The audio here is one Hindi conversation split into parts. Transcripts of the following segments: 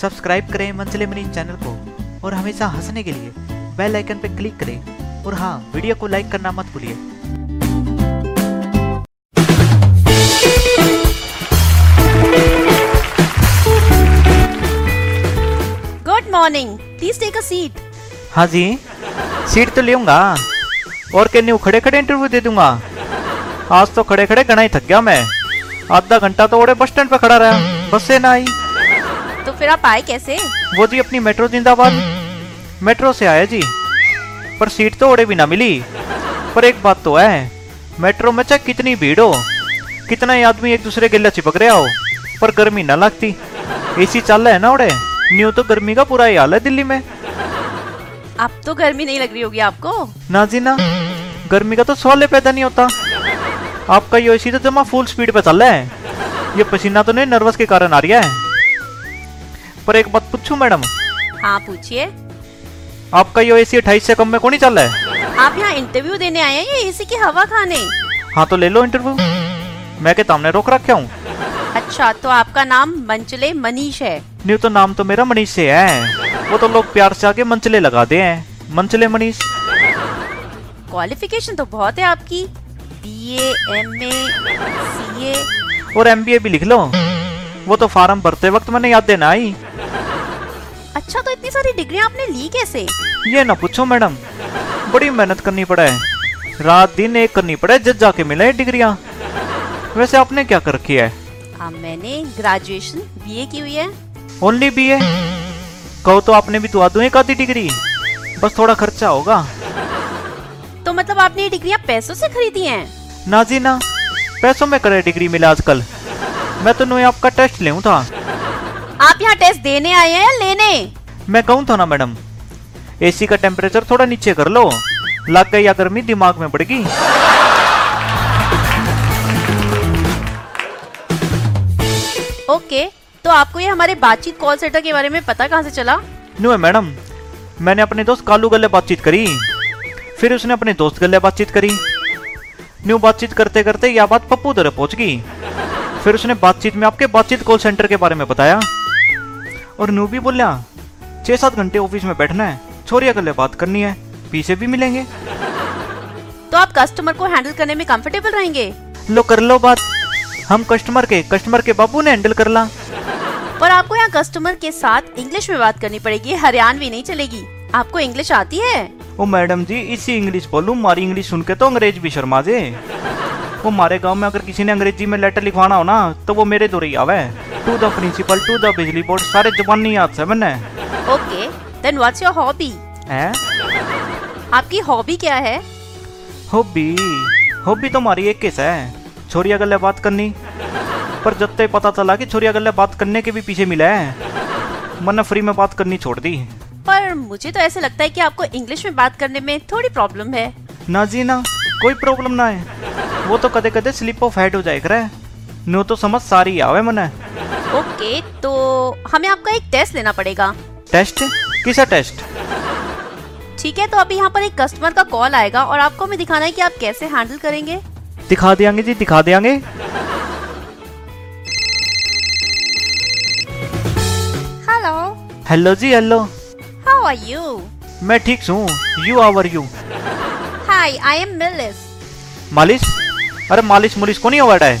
सब्सक्राइब करें मंचले मनीष चैनल को और हमेशा हंसने के लिए बेल आइकन पर क्लिक करें। और हाँ वीडियो को लाइक करना मत भूलिए। Good morning please take a seat हाँ जी। सीट तो लूँगा और कहने खड़े खड़े इंटरव्यू दे दूँगा? आज तो खड़े खड़े घना ही थक गया मैं। आधा घंटा तो ओड़े बस स्टैंड पे खड़ा रहा। बस से ना आई। तो फिर आप आए कैसे? वो जी अपनी मेट्रो जिंदाबाद मेट्रो से आया जी। पर सीट तो ओड़े भी ना मिली। पर एक बात तो है मेट्रो में चाहे कितनी भीड़ हो कितना ही आदमी एक दूसरे गिल्ला चिपक रहा हो पर गर्मी ना लगती। एसी चल रहा है ना ओड़े न्यू तो गर्मी का पूरा ही हाल है दिल्ली में। अब तो गर्मी नहीं लग रही होगी आपको? ना जी ना। गर्मी का तो सवाल पैदा नहीं होता। आपका ये एसी तो जमा फुल स्पीड पे चल रहा है। ये पसीना तो नहीं नर्वस के कारण आ रहा है। पर एक बात पूछूँ मैडम? हाँ पूछिए। आपका ये एसी अट्ठाईस से कम में कौन ही चल रहा है? आप यहाँ इंटरव्यू देने आए हैं या एसी की हवा खाने? हाँ तो ले लो इंटरव्यू मैं के सामने रोक रखा हूँ। अच्छा तो आपका नाम मंचले मनीष है। न्यू तो नाम तो मेरा मनीष से है। वो तो लोग प्यार से आके मंचले लगा दे हैं। मंचले मनीष। क्वालिफिकेशन तो बहुत है आपकी। बी एम ए सी ए और एमबीए भी लिख लो। वो तो फार्म भरते वक्त मैंने याद देना आई। अच्छा तो इतनी सारी डिग्री आपने ली कैसे? ये ना पूछो मैडम बड़ी मेहनत करनी पड़े। रात दिन एक करनी पड़े जब जाके मिले डिग्रियाँ। वैसे आपने क्या कर रखी है? हाँ मैंने ग्रेजुएशन बीए की हुई है। ओनली बी ए कहो तो आपने भी दुआ दूँ एक आधी डिग्री। बस थोड़ा खर्चा होगा। तो मतलब आपने ये डिग्रियाँ पैसों से खरीदी हैं? ना जी ना पैसों में करे डिग्री मिले आजकल। मैं तो नुए आपका टेस्ट ले था। आप यहाँ टेस्ट देने आए हैं या लेने? मैं कहूँ था ना मैडम। एसी का टेम्परेचर थोड़ा नीचे कर लो। लग गई या गर्मी दिमाग में बढ़ गई। ओके तो आपको ये हमारे बातचीत कॉल सेंटर के बारे में पता कहाँ से चला? नुए मैडम। मैंने अपने दोस्त कालू गले बातचीत करी। फिर उसने अपने दोस्त गले बातचीत करी। न्यू बातचीत करते करते यह बात पप्पू दर पहुँच गई। फिर उसने बातचीत में आपके बातचीत कॉल सेंटर के बारे में बताया। और न्यू भी बोलिया छह सात घंटे ऑफ़िस में बैठना है छोरिया गले बात करनी है पीछे भी मिलेंगे। तो आप कस्टमर को हैंडल करने में कंफर्टेबल रहेंगे? लो कर लो बात। हम कस्टमर के कस्टमर के बाबू ने हैंडल कर ला। पर आपको यहाँ कस्टमर के साथ इंग्लिश में बात करनी पड़ेगी हरियाणवी नहीं चलेगी। आपको इंग्लिश आती है? ओ मैडम जी इसी इंग्लिश बोलूँ मारी इंग्लिश सुन के तो अंग्रेज़ भी शर्मा जे वो हमारे गाँव में अगर किसी ने अंग्रेज़ी में लेटर लिखवाना हो ना तो वो मेरे दो ही आवे। To the principal to the bijli board सारे जबान याद से मैंने। Okay then what's your hobby है? आपकी हॉबी क्या है? हॉबी हॉबी तो हमारी एक केस है। छोरिया गले बात करनी। पर जब तक पता चला कि छोरिया गले बात करने के भी पीछे मिला है मैंने फ्री में बात करनी छोड़ दी। पर मुझे तो ऐसे लगता है कि आपको इंग्लिश में बात करने में थोड़ी प्रॉब्लम है। ना जी ना कोई प्रॉब्लम ना है। वो तो कदे कदे स्लिप ऑफ़ हेड हो जाए करे नो तो समझ सारी आवे मने। ओके तो हमें आपका एक टेस्ट लेना पड़ेगा। टेस्ट किसा टेस्ट ठीक है तो अभी यहाँ पर एक कस्टमर का कॉल आएगा और आपको हमें दिखाना है कि आप कैसे हैंडल करेंगे। दिखा देंगे जी दिखा देंगे। हेलो हेलो जी हेलो हाउ आर यू मैं ठीक हूँ you are you hi I am मिलिस मालिश? अरे मालिश मुलिश को नहीं अवार्ड है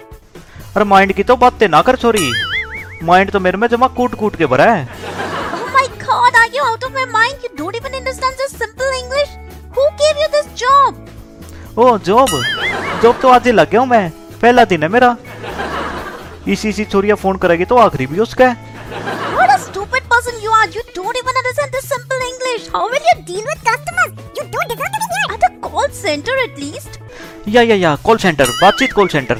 अरे माइंड की तो बातें ना कर छोरी माइंड तो मेरे में जमा कूट कूट के भरा है Oh my god, are you out of your mind? You don't even understand this simple English? Who gave you this job? Oh job job तो आज ही लग गया हूँ मैं पहला दिन है मेरा इसी इसी छोरिया फ़ोन करेगी तो आखिरी भी उसका है What a stupid person you are. You don't even understand this simple English. How will you deal with customers? You don't deserve to be here. At a call center at least. या या या कॉल सेंटर बातचीत call centre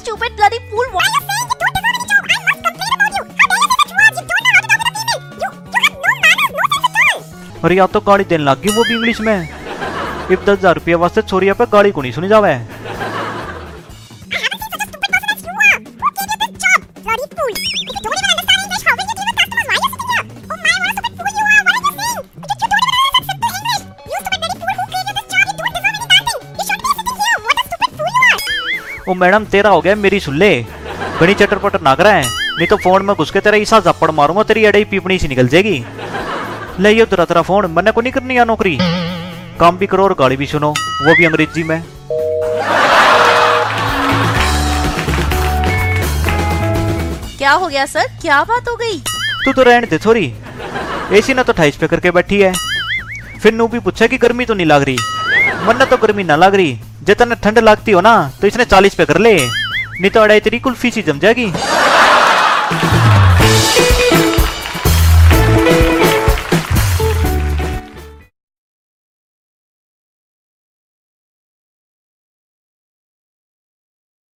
stupid bloody fool what? Are you saying you don't deserve any job? I must complain about you. How dare you say such words? You don't know how to talk about female. You you have no manners, no sense at all. अरे या तो गाली देने लग गई वो भी इंग्लिश में इफ़ दस हज़ार रुपया वास्ते छोरिया पे गाली को नहीं सुनी जावे I haven't seen such a stupid person as you are. Who gave you this job? Bloody fool. Oh madam तेरा हो गया मेरी सुल्ले। बड़ी चटर पटर ना करा है। नहीं तो फ़ोन में घुस के तेरा ईसा झप्पड़ मारूँगा तेरी अड़ई पीपनी सी निकल जाएगी। ले ये तेरा तेरा फ़ोन मैंने को नहीं करनी है नौकरी? काम भी करो और गाड़ी भी सुनो वो भी अंग्रेज़ी में। क्या हो गया सर? क्या बात हो गई? तू तो रहने दे थोड़ी। एसी ना तो अठाईस पे करके बैठी है। फिर नू भी पूछा कि गर्मी तो नहीं लग रही? वरना तो गर्मी ना लग रही जितना ठंड लगती हो ना तो इसने चालीस पे कर ले। नहीं तो अड़ाई तेरी कुल्फी सी जम जाएगी।